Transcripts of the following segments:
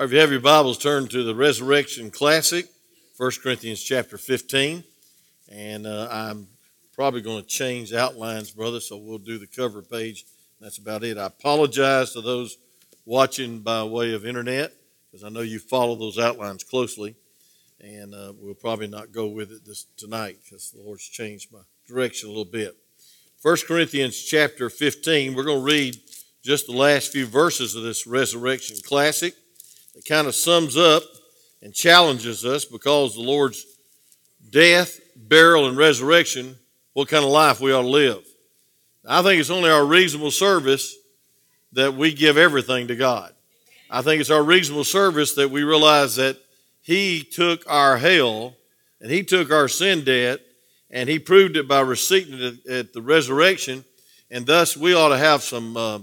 Or if you have your Bibles, turn to the Resurrection Classic, 1 Corinthians chapter 15. And uh, I'm probably going to change outlines, brother, so we'll do the cover page. That's about it. I apologize to those watching by way of internet because I know you follow those outlines closely. And uh, we'll probably not go with it this tonight because the Lord's changed my direction a little bit. 1 Corinthians chapter 15, we're going to read just the last few verses of this resurrection classic. It kind of sums up and challenges us because the Lord's death, burial, and resurrection, what kind of life we ought to live. I think it's only our reasonable service that we give everything to God. I think it's our reasonable service that we realize that He took our hell and He took our sin debt and He proved it by receiving it at the resurrection, and thus we ought to have some uh,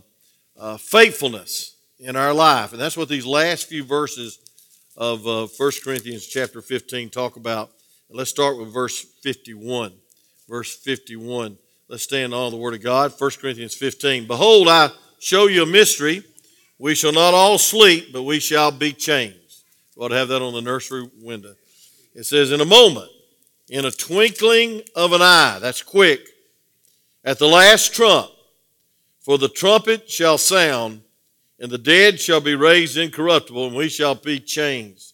uh, faithfulness in our life. And that's what these last few verses of uh, 1 Corinthians chapter 15 talk about. And let's start with verse 51. Verse 51. Let's stand on the Word of God. 1 Corinthians 15. Behold, I show you a mystery. We shall not all sleep, but we shall be changed. We ought to have that on the nursery window. It says, In a moment, in a twinkling of an eye, that's quick, at the last trump, for the trumpet shall sound, and the dead shall be raised incorruptible, and we shall be changed.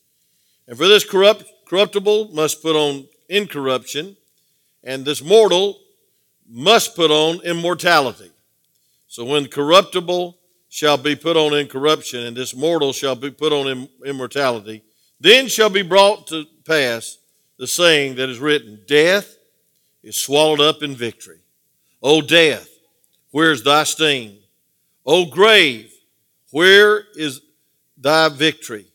And for this corrupt, corruptible must put on incorruption, and this mortal must put on immortality. So when corruptible shall be put on incorruption, and this mortal shall be put on immortality, then shall be brought to pass the saying that is written Death is swallowed up in victory. O death, where is thy sting? O grave, where is thy victory?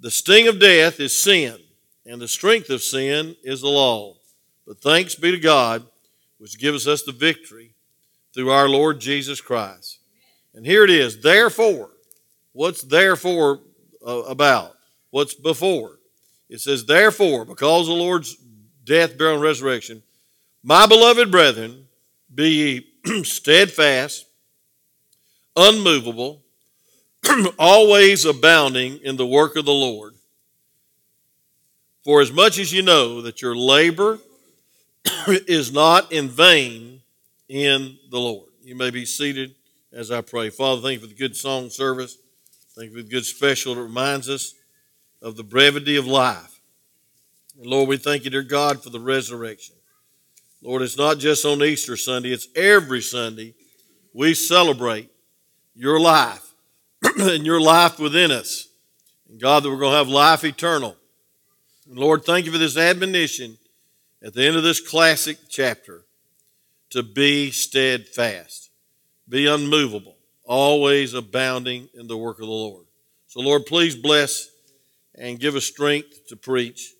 The sting of death is sin, and the strength of sin is the law. But thanks be to God, which gives us the victory through our Lord Jesus Christ. And here it is. Therefore, what's therefore uh, about? What's before? It says, Therefore, because of the Lord's death, burial, and resurrection, my beloved brethren, be ye steadfast, unmovable, always abounding in the work of the Lord. For as much as you know that your labor is not in vain in the Lord. You may be seated as I pray. Father, thank you for the good song service. Thank you for the good special that reminds us of the brevity of life. And Lord, we thank you, dear God, for the resurrection. Lord, it's not just on Easter Sunday, it's every Sunday we celebrate your life and your life within us. And God, that we're going to have life eternal. And Lord, thank you for this admonition at the end of this classic chapter to be steadfast, be unmovable, always abounding in the work of the Lord. So, Lord, please bless and give us strength to preach.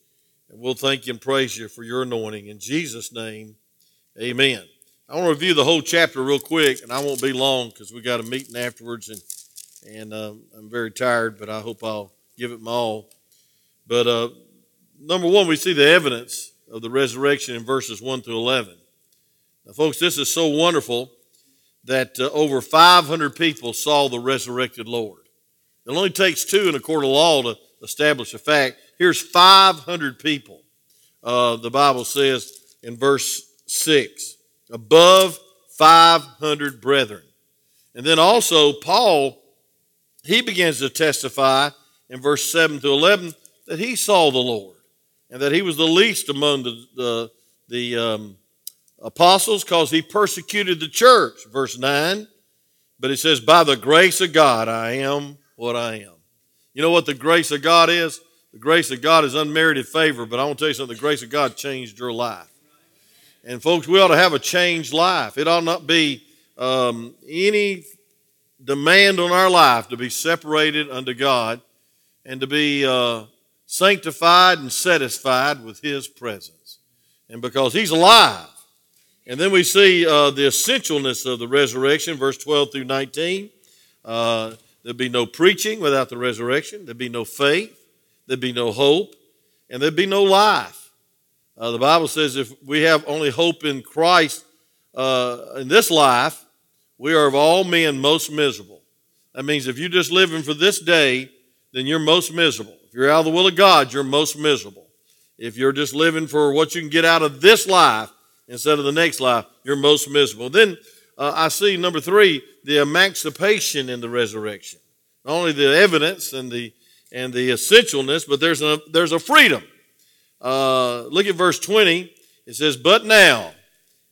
And we'll thank you and praise you for your anointing. In Jesus' name, amen. I want to review the whole chapter real quick, and I won't be long because we got a meeting afterwards, and and um, I'm very tired, but I hope I'll give it my all. But uh, number one, we see the evidence of the resurrection in verses 1 through 11. Now, folks, this is so wonderful that uh, over 500 people saw the resurrected Lord. It only takes two in a court of law to establish a fact. Here's 500 people, uh, the Bible says in verse 6, above 500 brethren. And then also, Paul, he begins to testify in verse 7 to 11 that he saw the Lord and that he was the least among the, the, the um, apostles because he persecuted the church. Verse 9. But he says, By the grace of God, I am what I am. You know what the grace of God is? The grace of God is unmerited favor, but I want to tell you something the grace of God changed your life. And folks, we ought to have a changed life. It ought not be um, any demand on our life to be separated unto God and to be uh, sanctified and satisfied with His presence. And because He's alive, and then we see uh, the essentialness of the resurrection, verse 12 through 19. Uh, there'd be no preaching without the resurrection. There'd be no faith. There'd be no hope. And there'd be no life. Uh, the Bible says if we have only hope in Christ uh, in this life, we are of all men most miserable. That means if you're just living for this day, then you're most miserable. If you're out of the will of God, you're most miserable. If you're just living for what you can get out of this life instead of the next life, you're most miserable. Then uh, I see number three, the emancipation in the resurrection. Not only the evidence and the and the essentialness, but there's a there's a freedom. Uh, look at verse 20. It says, But now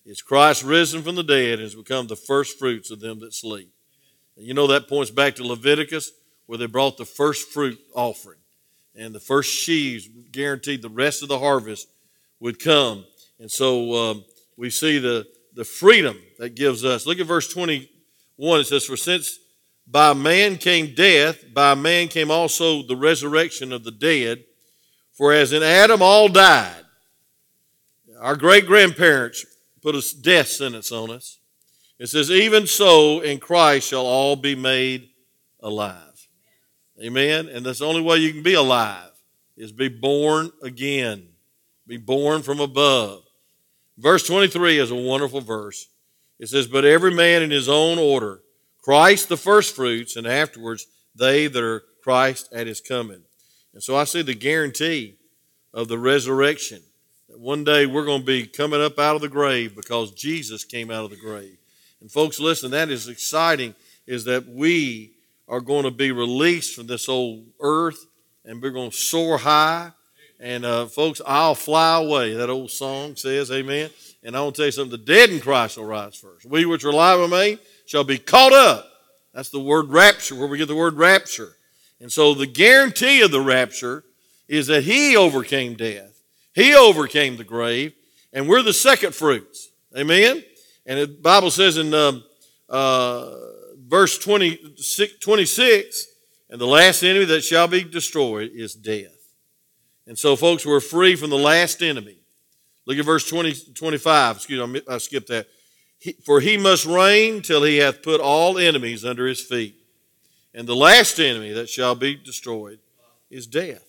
is Christ risen from the dead and has become the first fruits of them that sleep. And you know that points back to Leviticus, where they brought the first fruit offering. And the first sheaves guaranteed the rest of the harvest would come. And so um, we see the, the freedom that gives us. Look at verse 21. It says, For since by man came death, by man came also the resurrection of the dead. For as in Adam all died, our great grandparents put a death sentence on us. It says, even so in Christ shall all be made alive. Amen. And that's the only way you can be alive is be born again, be born from above. Verse 23 is a wonderful verse. It says, But every man in his own order, Christ the firstfruits, and afterwards they that are Christ at his coming. And so I see the guarantee of the resurrection. One day we're going to be coming up out of the grave because Jesus came out of the grave. And folks, listen, that is exciting, is that we are going to be released from this old earth and we're going to soar high. And uh, folks, I'll fly away. That old song says, Amen. And I want to tell you something the dead in Christ will rise first. We which are alive and remain shall be caught up. That's the word rapture, where we get the word rapture. And so the guarantee of the rapture is that he overcame death. He overcame the grave, and we're the second fruits. Amen? And the Bible says in um, uh, verse 26, 26, and the last enemy that shall be destroyed is death. And so, folks, we're free from the last enemy. Look at verse 20, 25. Excuse me, I skipped that. For he must reign till he hath put all enemies under his feet. And the last enemy that shall be destroyed is death.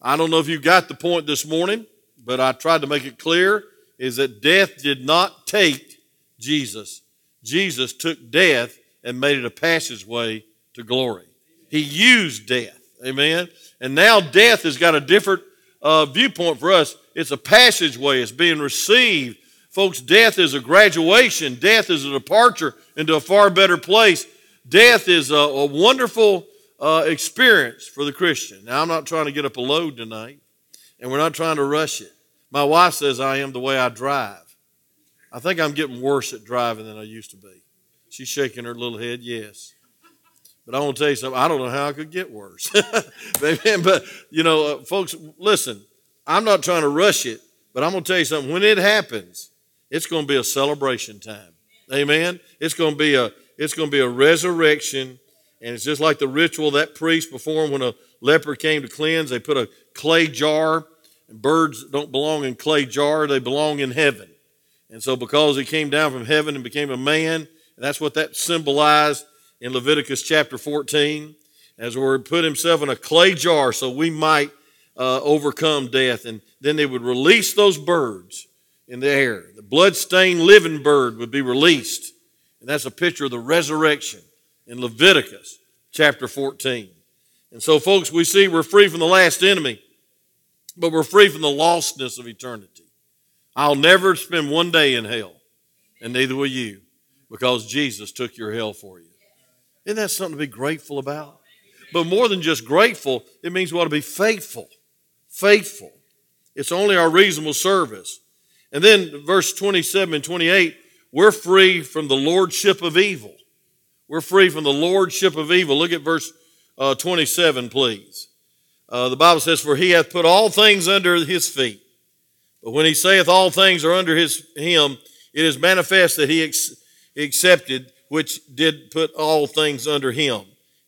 I don't know if you got the point this morning, but I tried to make it clear is that death did not take Jesus. Jesus took death and made it a passageway to glory. He used death. Amen. And now death has got a different uh, viewpoint for us. It's a passageway. It's being received. Folks, death is a graduation. Death is a departure into a far better place death is a, a wonderful uh, experience for the Christian. Now, I'm not trying to get up a load tonight, and we're not trying to rush it. My wife says I am the way I drive. I think I'm getting worse at driving than I used to be. She's shaking her little head, yes. But I want to tell you something. I don't know how I could get worse. but, you know, uh, folks, listen, I'm not trying to rush it, but I'm going to tell you something. When it happens, it's going to be a celebration time. Amen. It's going to be a it's going to be a resurrection. And it's just like the ritual that priest performed when a leper came to cleanse. They put a clay jar, and birds don't belong in clay jar, they belong in heaven. And so because he came down from heaven and became a man, that's what that symbolized in Leviticus chapter 14, as the word put himself in a clay jar so we might uh, overcome death. And then they would release those birds in the air. The blood-stained living bird would be released and that's a picture of the resurrection in Leviticus chapter 14. And so, folks, we see we're free from the last enemy, but we're free from the lostness of eternity. I'll never spend one day in hell, and neither will you, because Jesus took your hell for you. Isn't that something to be grateful about? But more than just grateful, it means we ought to be faithful. Faithful. It's only our reasonable service. And then verse 27 and 28 we're free from the lordship of evil. We're free from the lordship of evil. Look at verse uh, 27, please. Uh, the Bible says, For he hath put all things under his feet. But when he saith all things are under his him, it is manifest that he ex- accepted which did put all things under him.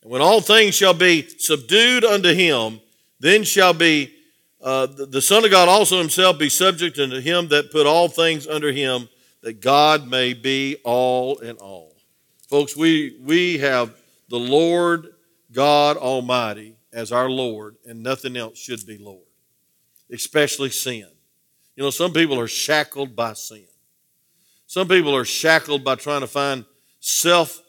And when all things shall be subdued unto him, then shall be uh, the, the Son of God also himself be subject unto him that put all things under him, that God may be all in all. Folks, we, we have the Lord God Almighty as our Lord, and nothing else should be Lord, especially sin. You know, some people are shackled by sin. Some people are shackled by trying to find self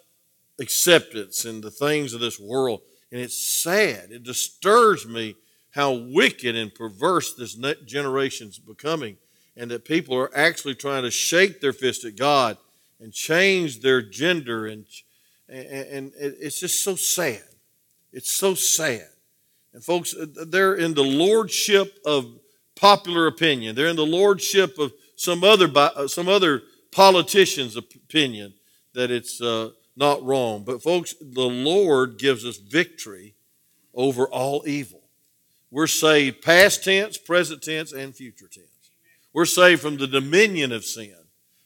acceptance in the things of this world. And it's sad. It disturbs me how wicked and perverse this generation's becoming, and that people are actually trying to shake their fist at God and change their gender, and, and, it's just so sad. It's so sad. And folks, uh, they're in the lordship of popular opinion. They're in the lordship of some other uh, some other politician's opinion that it's uh, not wrong. But folks, the Lord gives us victory over all evil. We're saved past tense, present tense, and future tense. We're saved from the dominion of sin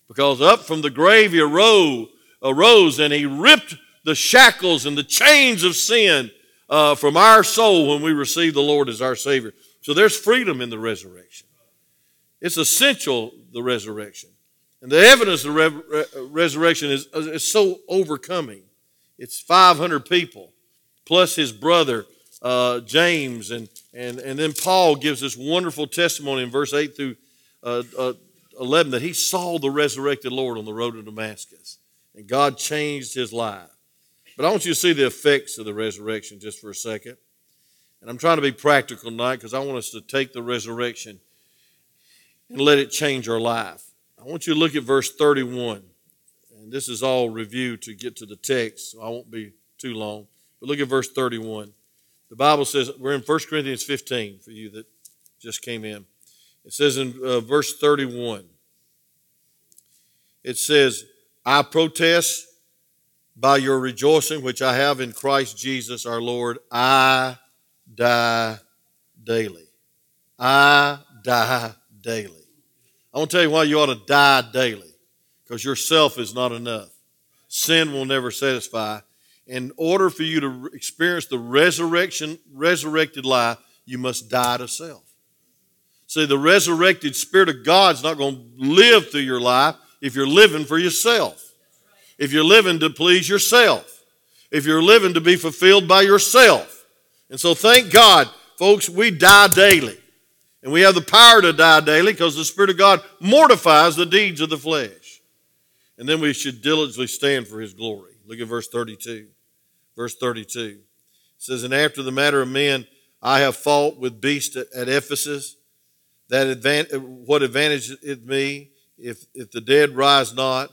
because up from the grave he arose, arose and he ripped the shackles and the chains of sin uh, from our soul when we receive the Lord as our Savior. So there's freedom in the resurrection. It's essential, the resurrection. And the evidence of the re- resurrection is, is so overcoming. It's 500 people, plus his brother uh, James, and, and, and then Paul gives this wonderful testimony in verse 8 through uh, uh, 11 that he saw the resurrected Lord on the road to Damascus, and God changed his life. But I want you to see the effects of the resurrection just for a second. And I'm trying to be practical tonight because I want us to take the resurrection and let it change our life. I want you to look at verse 31. And this is all review to get to the text, so I won't be too long. But look at verse 31. The Bible says, we're in 1 Corinthians 15 for you that just came in. It says in uh, verse 31, it says, I protest by your rejoicing which I have in Christ Jesus our Lord, I die daily. I die daily. I want to tell you why you ought to die daily. Because yourself is not enough. Sin will never satisfy. In order for you to experience the resurrection, resurrected life, you must die to self. See, the resurrected Spirit of God's not going to live through your life if you're living for yourself if you're living to please yourself, if you're living to be fulfilled by yourself. And so thank God, folks, we die daily. And we have the power to die daily because the Spirit of God mortifies the deeds of the flesh. And then we should diligently stand for His glory. Look at verse 32. Verse 32 it says, And after the matter of men, I have fought with beasts at, at Ephesus. That advan- what advantage it me if, if the dead rise not?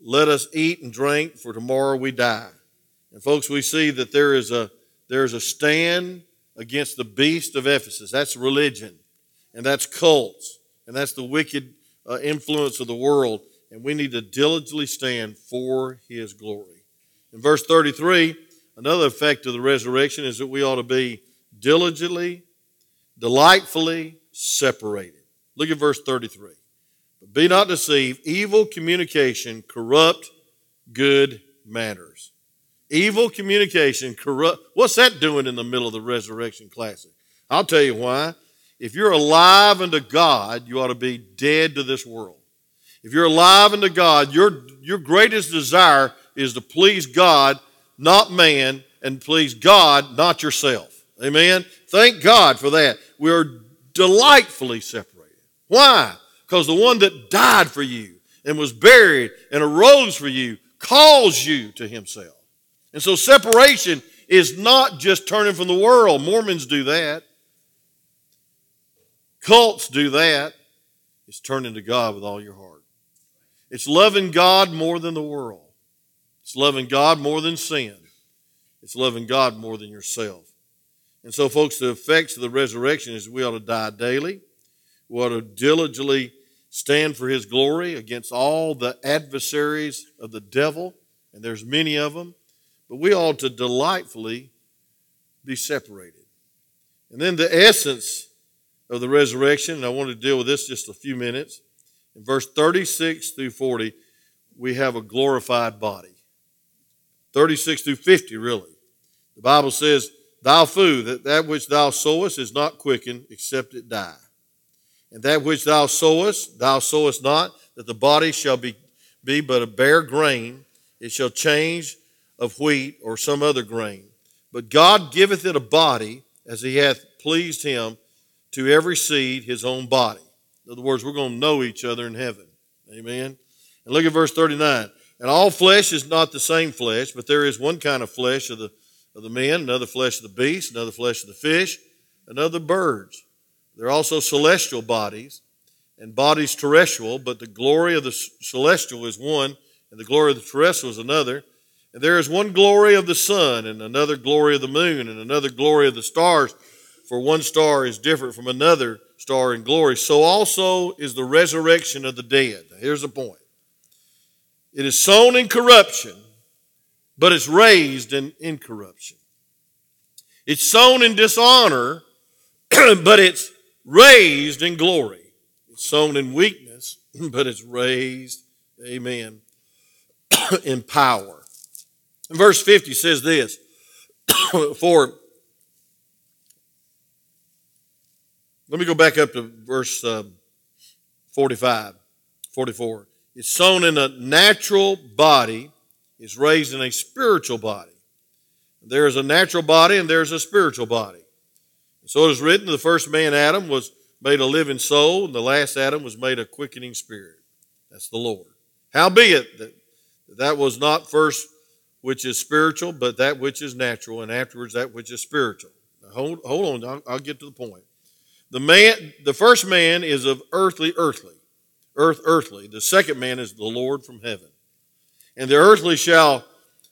let us eat and drink, for tomorrow we die. And folks, we see that there is a there's a stand against the beast of Ephesus. That's religion, and that's cults, and that's the wicked uh, influence of the world. And we need to diligently stand for His glory. In verse 33, another effect of the resurrection is that we ought to be diligently, delightfully separated. Look at verse 33. Be not deceived. Evil communication corrupt good manners. Evil communication corrupt. What's that doing in the middle of the Resurrection Classic? I'll tell you why. If you're alive unto God, you ought to be dead to this world. If you're alive unto God, your, your greatest desire is to please God, not man, and please God, not yourself. Amen? Thank God for that. We are delightfully separated. Why? because the one that died for you and was buried and arose for you calls you to himself. And so separation is not just turning from the world. Mormons do that. Cults do that. It's turning to God with all your heart. It's loving God more than the world. It's loving God more than sin. It's loving God more than yourself. And so, folks, the effects of the resurrection is we ought to die daily. We ought to diligently stand for his glory against all the adversaries of the devil, and there's many of them, but we ought to delightfully be separated. And then the essence of the resurrection, and I want to deal with this just a few minutes. In verse 36 through 40, we have a glorified body. 36 through 50, really. The Bible says, Thou food, that, that which thou sowest is not quickened, except it die. And that which thou sowest, thou sowest not, that the body shall be, be but a bare grain. It shall change of wheat or some other grain. But God giveth it a body as he hath pleased him to every seed his own body. In other words, we're going to know each other in heaven. Amen. And look at verse 39. And all flesh is not the same flesh, but there is one kind of flesh of the of the men, another flesh of the beast, another flesh of the fish, another birds. There are also celestial bodies and bodies terrestrial, but the glory of the celestial is one, and the glory of the terrestrial is another. And there is one glory of the sun, and another glory of the moon, and another glory of the stars, for one star is different from another star in glory. So also is the resurrection of the dead. Now, here's the point it is sown in corruption, but it's raised in incorruption. It's sown in dishonor, but it's raised in glory. It's sown in weakness, but it's raised, amen, in power. verse 50 says this For, let me go back up to verse um, 45, 44. It's sown in a natural body, is raised in a spiritual body. There is a natural body and there's a spiritual body. So it is written the first man, Adam, was made a living soul, and the last Adam was made a quickening spirit. That's the Lord. Howbeit, that, that was not first which is spiritual, but that which is natural, and afterwards that which is spiritual. Hold, hold on, I'll, I'll get to the point. The man, the first man is of earthly, earthly earth earthly. The second man is the Lord from heaven. And the earthly shall,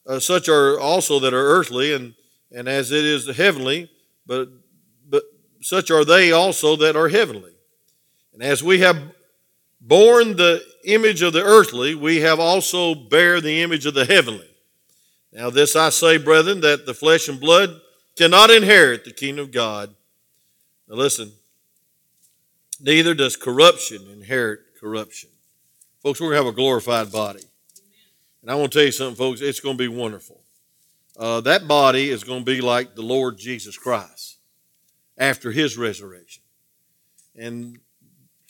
uh, such are also that are earthly, and, and as it is heavenly, but, but such are they also that are heavenly. And as we have borne the image of the earthly, we have also bear the image of the heavenly. Now, this I say, brethren, that the flesh and blood cannot inherit the kingdom of God. Now, listen, neither does corruption inherit corruption. Folks, we're going to have a glorified body. And I want to tell you something, folks, it's going to be wonderful. Uh, that body is going to be like the Lord Jesus Christ after his resurrection. And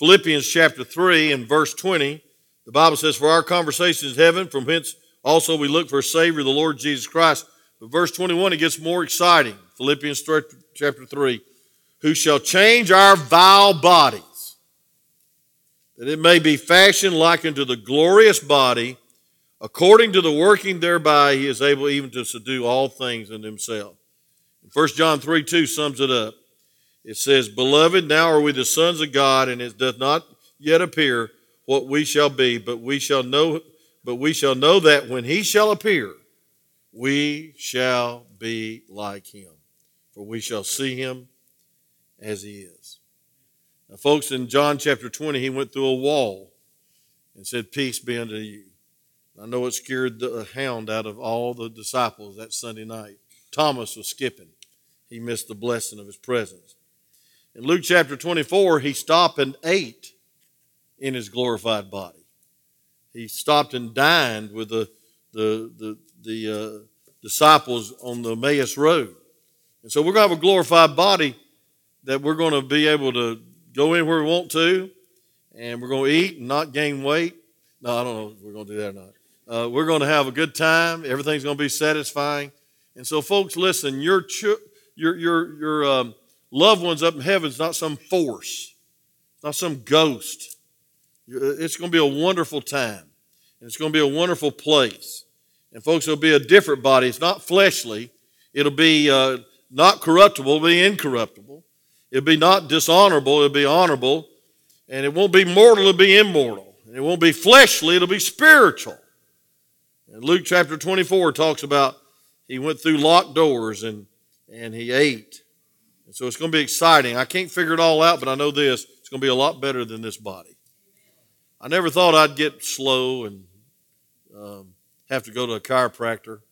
Philippians chapter 3 and verse 20, the Bible says, For our conversation is heaven, from whence also we look for a Savior, the Lord Jesus Christ. But verse 21, it gets more exciting. Philippians chapter 3, who shall change our vile bodies, that it may be fashioned like unto the glorious body, according to the working thereby he is able even to subdue all things in himself. 1 John 3 2 sums it up. It says, Beloved, now are we the sons of God, and it doth not yet appear what we shall be, but we shall know, but we shall know that when he shall appear, we shall be like him, for we shall see him as he is. Now, folks, in John chapter 20, he went through a wall and said, Peace be unto you. I know it scared the hound out of all the disciples that Sunday night. Thomas was skipping. He missed the blessing of his presence. In Luke chapter 24, he stopped and ate in his glorified body. He stopped and dined with the, the, the, the uh, disciples on the Emmaus Road. And so we're going to have a glorified body that we're going to be able to go in where we want to, and we're going to eat and not gain weight. No, I don't know if we're going to do that or not. Uh, we're going to have a good time. Everything's going to be satisfying. And so, folks, listen. Your your your your um, loved ones up in heaven is not some force, not some ghost. It's going to be a wonderful time, and it's going to be a wonderful place. And folks, it'll be a different body. It's not fleshly. It'll be uh, not corruptible. It'll be incorruptible. It'll be not dishonorable, it'll be honorable. And it won't be mortal, it'll be immortal. And it won't be fleshly, it'll be spiritual. And Luke chapter 24 talks about he went through locked doors and, and he ate. And so it's going to be exciting. I can't figure it all out, but I know this it's going to be a lot better than this body. I never thought I'd get slow and um, have to go to a chiropractor.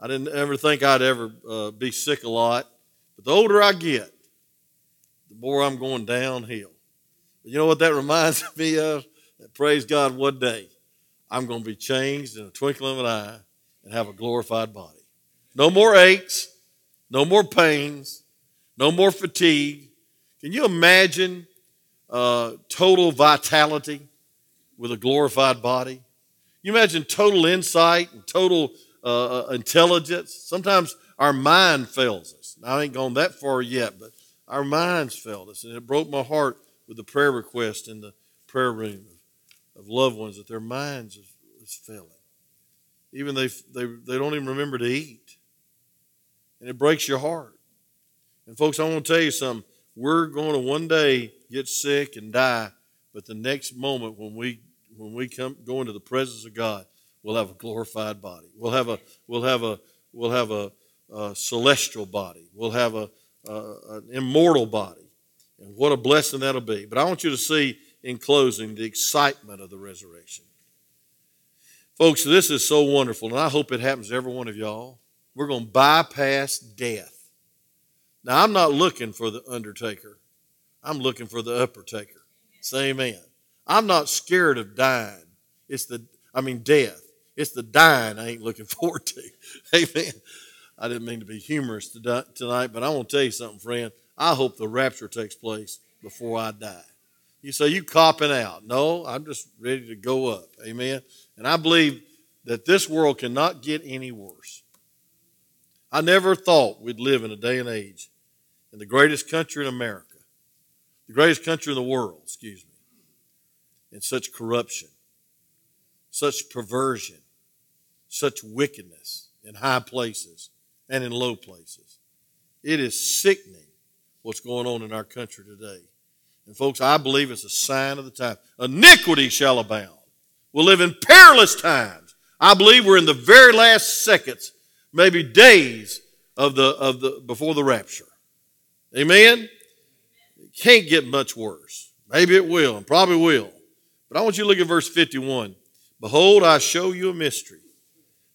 I didn't ever think I'd ever uh, be sick a lot. But the older I get, the more I'm going downhill. But you know what that reminds me of? That praise God, one day I'm going to be changed in a twinkling of an eye and have a glorified body. No more aches, no more pains, no more fatigue. Can you imagine uh, total vitality with a glorified body? You imagine total insight and total uh, uh intelligence. Sometimes our mind fails us. I ain't gone that far yet, but our minds failed us. And it broke my heart with the prayer request in the prayer room of, loved ones that their minds is, is failing. Even they, they, they don't even remember to eat. and it breaks your heart. And folks, I want to tell you something. We're going to one day get sick and die, but the next moment when we when we come go into the presence of God, we'll have a glorified body. We'll have a we'll have a we'll have a, a celestial body. We'll have a, a an immortal body, and what a blessing that'll be. But I want you to see in closing the excitement of the resurrection. Folks, this is so wonderful, and I hope it happens to every one of y'all. We're going to bypass death. Now, I'm not looking for the undertaker, I'm looking for the upper taker. Say amen. I'm not scared of dying. It's the, I mean, death. It's the dying I ain't looking forward to. Amen. I didn't mean to be humorous tonight, but I want to tell you something, friend. I hope the rapture takes place before I die. You say, you copping out. No, I'm just ready to go up. Amen. And I believe that this world cannot get any worse. I never thought we'd live in a day and age in the greatest country in America, the greatest country in the world, excuse me, in such corruption, such perversion, such wickedness in high places and in low places. It is sickening what's going on in our country today. And folks, I believe it's a sign of the time. Iniquity shall abound. We'll live in perilous times. I believe we're in the very last seconds, maybe days of the of the before the rapture. Amen. It can't get much worse. Maybe it will, and probably will. But I want you to look at verse 51. Behold, I show you a mystery.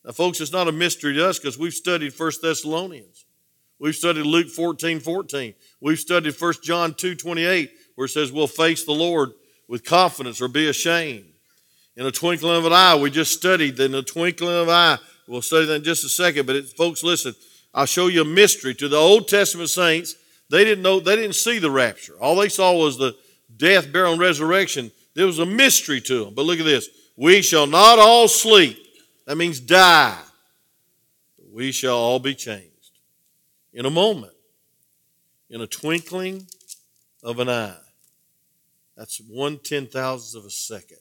Now, folks, it's not a mystery to us because we've studied 1 Thessalonians. We've studied Luke 14, 14. We've studied 1 John 2, 28 where it says we'll face the Lord with confidence or be ashamed. In a twinkling of an eye, we just studied in a twinkling of an eye. We'll study that in just a second. But it, folks, listen, I'll show you a mystery. To the Old Testament saints, they didn't know, they didn't see the rapture. All they saw was the death, burial, and resurrection. There was a mystery to them. But look at this. We shall not all sleep. That means die. we shall all be changed in a moment, in a twinkling of an eye. That's one ten thousandth of a second.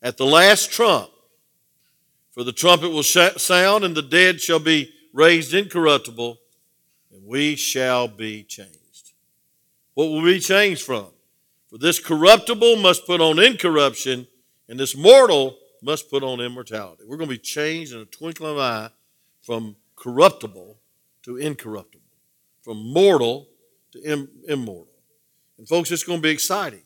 At the last trump, for the trumpet will sound, and the dead shall be raised incorruptible, and we shall be changed. What will we change from? For this corruptible must put on incorruption, and this mortal must put on immortality. We're going to be changed in a twinkling of an eye from corruptible to incorruptible, from mortal to Im- immortal. And folks, it's going to be exciting.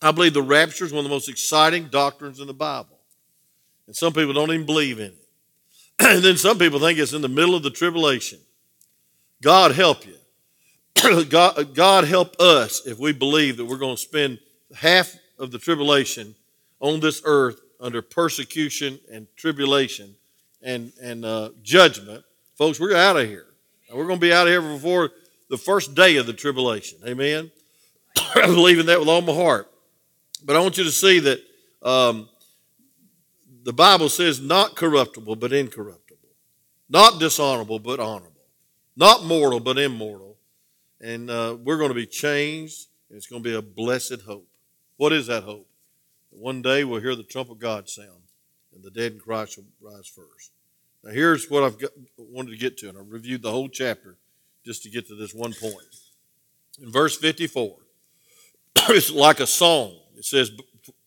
I believe the rapture is one of the most exciting doctrines in the Bible. And some people don't even believe in it. and then some people think it's in the middle of the tribulation. God help you. God, God help us if we believe that we're going to spend half of the tribulation on this earth under persecution and tribulation and, and uh, judgment. Folks, we're out of here. we're going to be out of here before the first day of the tribulation. Amen. I believe in that with all my heart. But I want you to see that um, the Bible says not corruptible, but incorruptible, not dishonorable, but honorable, not mortal, but immortal. And uh, we're going to be changed, and it's going to be a blessed hope. What is that hope? One day we'll hear the trump of God sound, and the dead in Christ will rise first. Now, here's what I've got, wanted to get to, and I reviewed the whole chapter just to get to this one point. In verse 54, it's like a song. It says,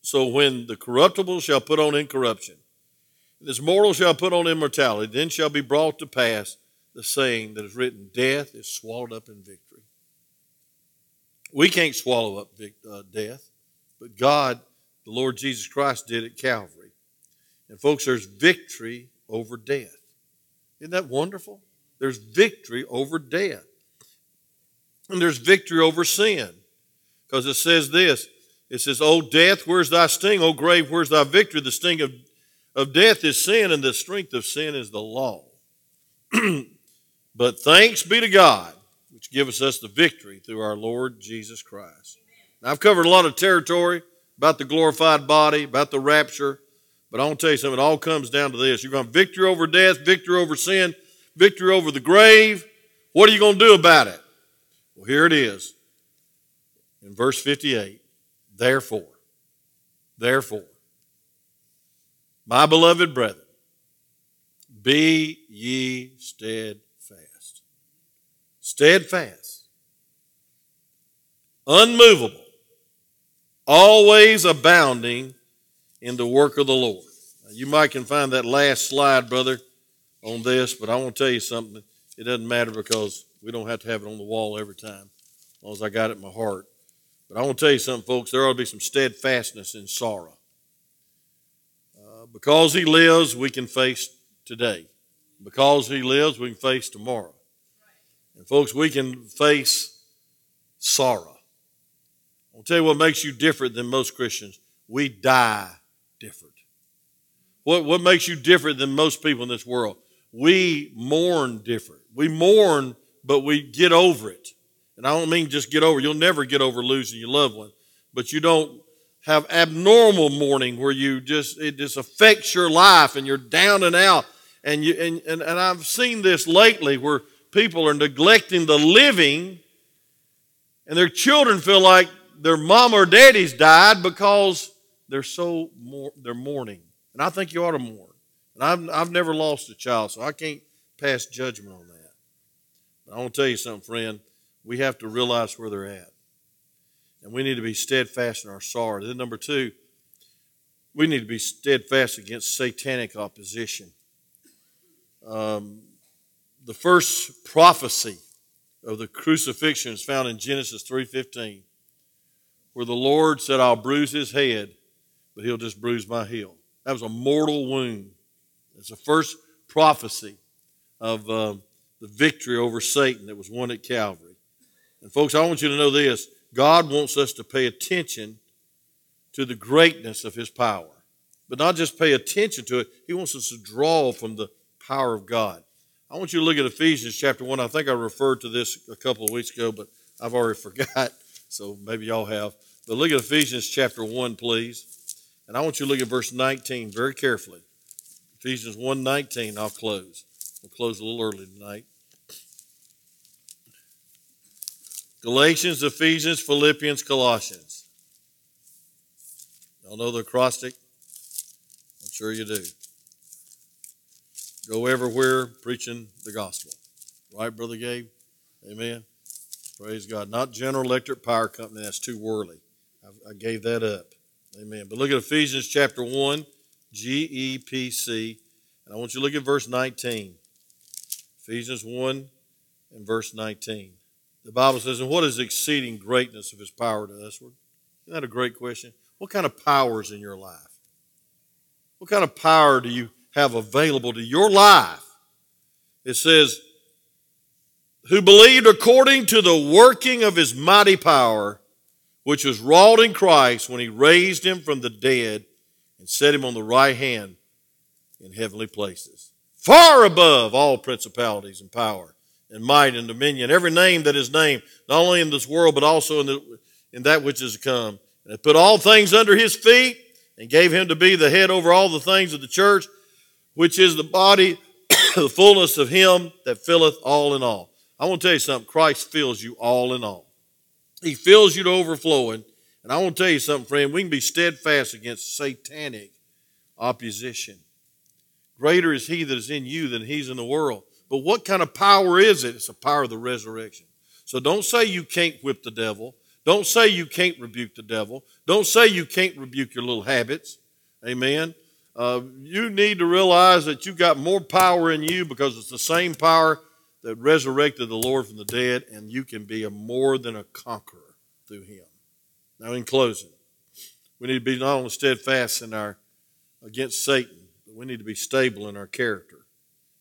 So when the corruptible shall put on incorruption, and this mortal shall put on immortality, then shall be brought to pass the saying that is written, Death is swallowed up in victory. We can't swallow up uh, death, but God, the Lord Jesus Christ, did at Calvary. And folks, there's victory over death. Isn't that wonderful? There's victory over death. And there's victory over sin. Because it says this it says, O death, where's thy sting? O grave, where's thy victory? The sting of, of death is sin, and the strength of sin is the law. but thanks be to God, which giveth us the victory through our Lord Jesus Christ. Now, I've covered a lot of territory about the glorified body, about the rapture, but I want to tell you something. It all comes down to this. To have victory over death, victory over sin, victory over the grave. What are you going to do about it? Well, here it is in verse 58. Therefore, therefore, my beloved brethren, Be ye steadfast. Steadfast. Unmovable. Always abounding in the work of the Lord. Now, you might can find that last slide, brother, on this, but I want to tell you something. It doesn't matter because we don't have to have it on the wall every time, as long as I got it in my heart. But I want to tell you something, folks. There ought to be some steadfastness in sorrow. Uh, because He lives, we can face today. Because He lives, we can face tomorrow. And, folks, we can face sorrow. I'll tell you what makes you different than most Christians. We die different. What, what makes you different than most people in this world? We mourn different. We mourn, but we get over it. And I don't mean just get over. You'll never get over losing your loved one, but you don't have abnormal mourning where you just it just affects your life and you're down and out. And you and, and, and I've seen this lately where people are neglecting the living and their children feel like their mom or daddy's died because they're so more, they're mourning. And I think you ought to mourn. And I've, I've never lost a child, so I can't pass judgment on that. But I want to tell you something, friend. We have to realize where they're at. And we need to be steadfast in our sorrow. Then, number two, we need to be steadfast against satanic opposition. Um, the first prophecy of the crucifixion is found in Genesis 3:15, where the Lord said, "I'll bruise his head, but he'll just bruise my heel." That was a mortal wound. It's the first prophecy of uh, the victory over Satan that was won at Calvary. And folks, I want you to know this God wants us to pay attention to the greatness of his power. But not just pay attention to it, he wants us to draw from the power of God. I want you to look at Ephesians chapter 1. I think I referred to this a couple of weeks ago, but I've already forgot, so maybe y'all have. But look at Ephesians chapter 1, please. And I want you to look at verse 19 very carefully. Ephesians 1 19, I'll close. We'll close a little early tonight. Galatians, Ephesians, Philippians, Colossians. Y'all know the acrostic? I'm sure you do. Go everywhere preaching the gospel. Right, Brother Gabe? Amen. Praise God. Not General Electric Power Company, that's too worldly. I, I gave that up. Amen. But look at Ephesians chapter 1, G E P C. And I want you to look at verse 19. Ephesians 1 and verse 19. The Bible says, And what is the exceeding greatness of his power to us? Isn't that a great question? What kind of power is in your life? What kind of power do you have available to your life? It says, Who believed according to the working of his mighty power, which was wrought in Christ when he raised him from the dead and set him on the right hand in heavenly places, far above all principalities and power and might and dominion, every name that is named, not only in this world, but also in, the, in that which is to come. And put all things under his feet and gave him to be the head over all the things of the church, which is the body, the fullness of him that filleth all in all. I want to tell you something. Christ fills you all in all. He fills you to overflowing. And I want to tell you something, friend. We can be steadfast against satanic opposition. Greater is he that is in you than he's in the world. But what kind of power is it? It's the power of the resurrection. So don't say you can't whip the devil. Don't say you can't rebuke the devil. Don't say you can't rebuke your little habits. Amen. Uh, you need to realize that you've got more power in you because it's the same power that resurrected the Lord from the dead, and you can be a more than a conqueror through him. Now, in closing, we need to be not only steadfast in our against Satan, but we need to be stable in our character.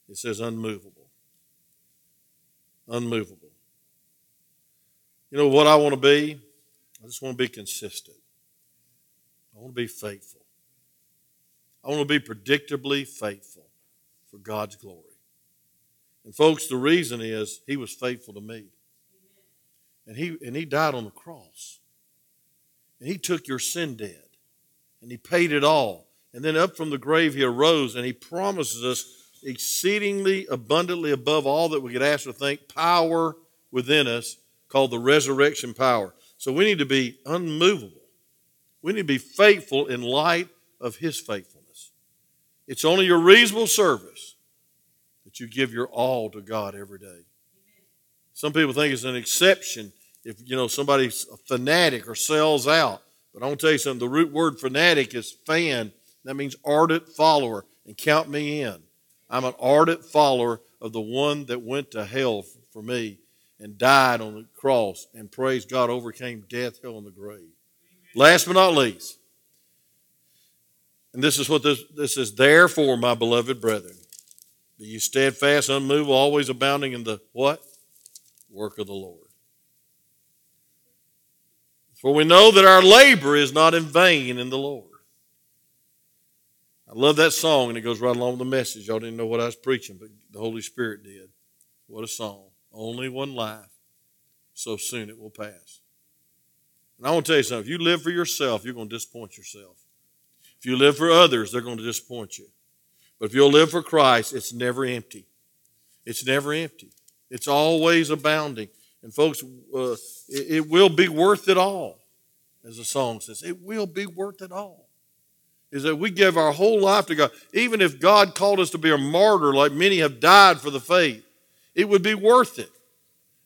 It says unmovable unmovable. You know what I want to be? I just want to be consistent. I want to be faithful. I want to be predictably faithful for God's glory. And folks, the reason is he was faithful to me. And he and he died on the cross. And he took your sin debt. And he paid it all. And then up from the grave he arose and he promises us exceedingly abundantly above all that we could ask or think, power within us called the resurrection power. So we need to be unmovable. We need to be faithful in light of his faithfulness. It's only your reasonable service that you give your all to God every day. Some people think it's an exception if you know somebody's a fanatic or sells out. But I want to tell you something. The root word fanatic is fan. That means ardent follower. And count me in. I'm an ardent follower of the one that went to hell for me and died on the cross and praise God overcame death, hell, and the grave. Last but not least, and this is what this, this is, therefore, my beloved brethren, be you steadfast, unmovable, always abounding in the what? Work of the Lord. For we know that our labor is not in vain in the Lord. I love that song, and it goes right along with the message. Y'all didn't know what I was preaching, but the Holy Spirit did. What a song. Only one life, so soon it will pass. And I want to tell you something. If you live for yourself, you're going to disappoint yourself. If you live for others, they're going to disappoint you. But if you'll live for Christ, it's never empty. It's never empty. It's always abounding. And folks, uh, it, it will be worth it all, as the song says. It will be worth it all. Is that we give our whole life to God. Even if God called us to be a martyr, like many have died for the faith, it would be worth it.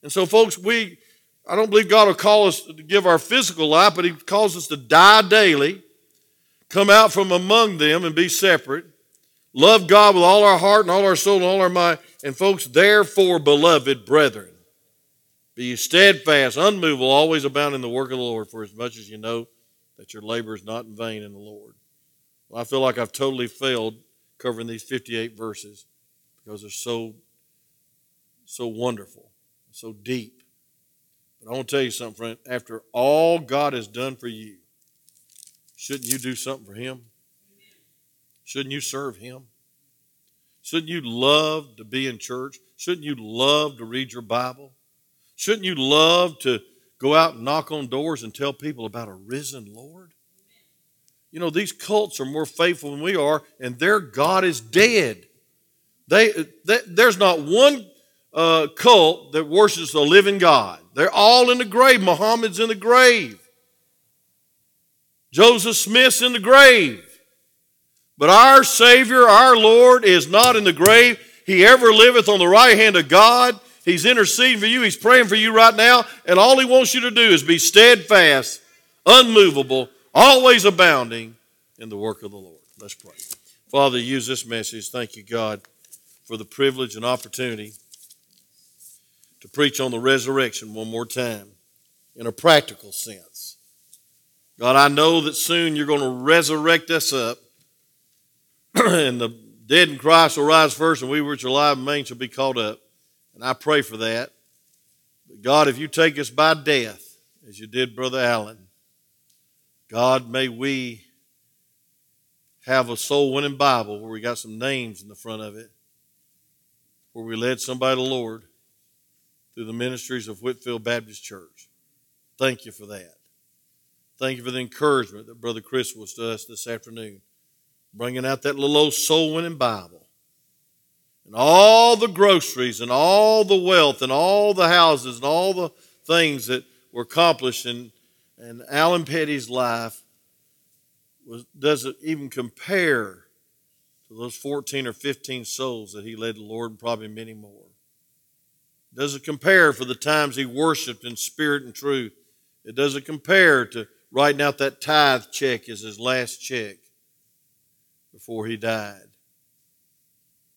And so, folks, we, I don't believe God will call us to give our physical life, but He calls us to die daily, come out from among them and be separate, love God with all our heart and all our soul and all our mind. And, folks, therefore, beloved brethren, be you steadfast, unmovable, always abound in the work of the Lord, for as much as you know that your labor is not in vain in the Lord. Well, I feel like I've totally failed covering these 58 verses because they're so so wonderful, so deep. But I want to tell you something, friend. After all God has done for you, shouldn't you do something for Him? Shouldn't you serve Him? Shouldn't you love to be in church? Shouldn't you love to read your Bible? Shouldn't you love to go out and knock on doors and tell people about a risen Lord? You know, these cults are more faithful than we are, and their God is dead. They, they there's not one uh, cult that worships the living God. They're all in the grave. Muhammad's in the grave. Joseph Smith's in the grave. But our Savior, our Lord, is not in the grave. He ever liveth on the right hand of God. He's interceding for you. He's praying for you right now. And all He wants you to do is be steadfast, unmovable, always abounding in the work of the Lord. Let's pray. Father, use this message. Thank you, God, for the privilege and opportunity to preach on the resurrection one more time in a practical sense. God, I know that soon you're going to resurrect us up, and the dead in Christ will rise first, and we which are alive and remain shall be caught up. And I pray for that. But God, if you take us by death, as you did Brother Allen, God, may we have a soul winning Bible where we got some names in the front of it, where we led somebody to the Lord through the ministries of Whitfield Baptist Church. Thank you for that. Thank you for the encouragement that Brother Chris was to us this afternoon, bringing out that little old soul winning Bible. And all the groceries and all the wealth and all the houses and all the things that were accomplished in, in Alan Petty's life was, doesn't even compare to those 14 or 15 souls that he led the Lord and probably many more doesn't compare for the times he worshiped in spirit and truth. It doesn't compare to writing out that tithe check as his last check before he died.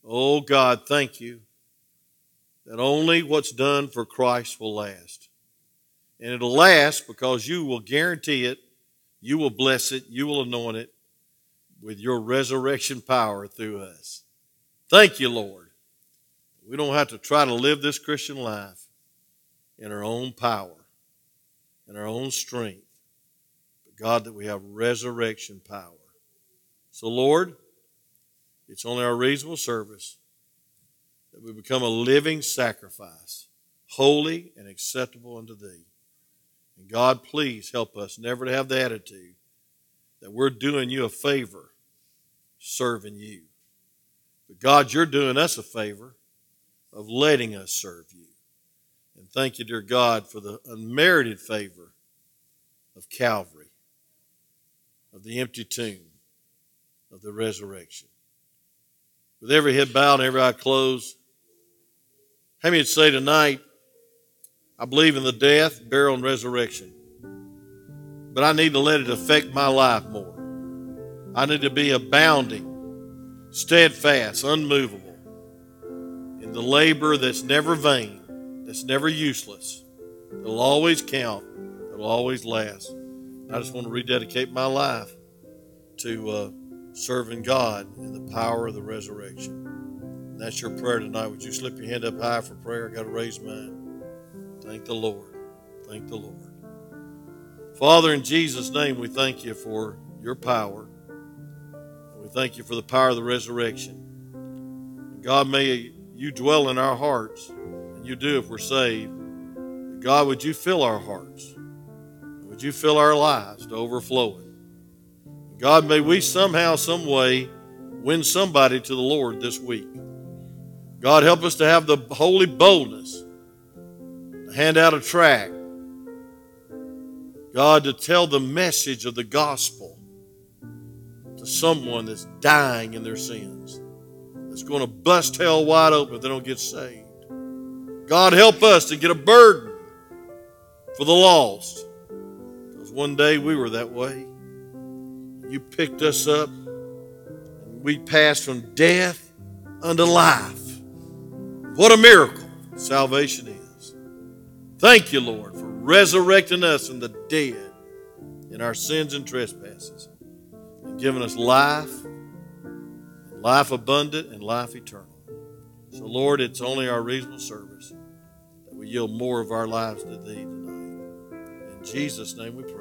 Oh God, thank you that only what's done for Christ will last. And it'll last because you will guarantee it, you will bless it, you will anoint it with your resurrection power through us. Thank you, Lord. We don't have to try to live this Christian life in our own power, in our own strength. But God, that we have resurrection power. So, Lord, it's only our reasonable service that we become a living sacrifice, holy and acceptable unto Thee. And God, please help us never to have the attitude that we're doing you a favor serving you. But God, you're doing us a favor of letting us serve you. And thank you, dear God, for the unmerited favor of Calvary, of the empty tomb, of the resurrection. With every head bowed and every eye closed, How many would say tonight, I believe in the death, burial, and resurrection, but I need to let it affect my life more. I need to be abounding, steadfast, unmovable in the labor that's never vain, that's never useless, that'll always count, that'll always last. I just want to rededicate my life to uh, serving God in the power of the resurrection. And that's your prayer tonight. Would you slip your hand up high for prayer? I got to raise mine. Thank the Lord. Thank the Lord. Father, in Jesus' name, we thank you for your power. We thank you for the power of the resurrection. God, may you dwell in our hearts, and you do if we're saved. God, would you fill our hearts? Would you fill our lives to overflowing? God, may we somehow, some way, win somebody to the Lord this week. God, help us to have the holy boldness to hand out a tract. God, to tell the message of the gospel to someone that's dying in their sins, that's going to bust hell wide open if they don't get saved. God, help us to get a burden for the lost. Because one day we were that way. You picked us up, we passed from death unto life. What a miracle salvation is. Thank you, Lord, for resurrecting us from the dead in our sins and trespasses and giving us life, life abundant, and life eternal. So, Lord, it's only our reasonable service that we yield more of our lives to Thee tonight. In Jesus' name we pray.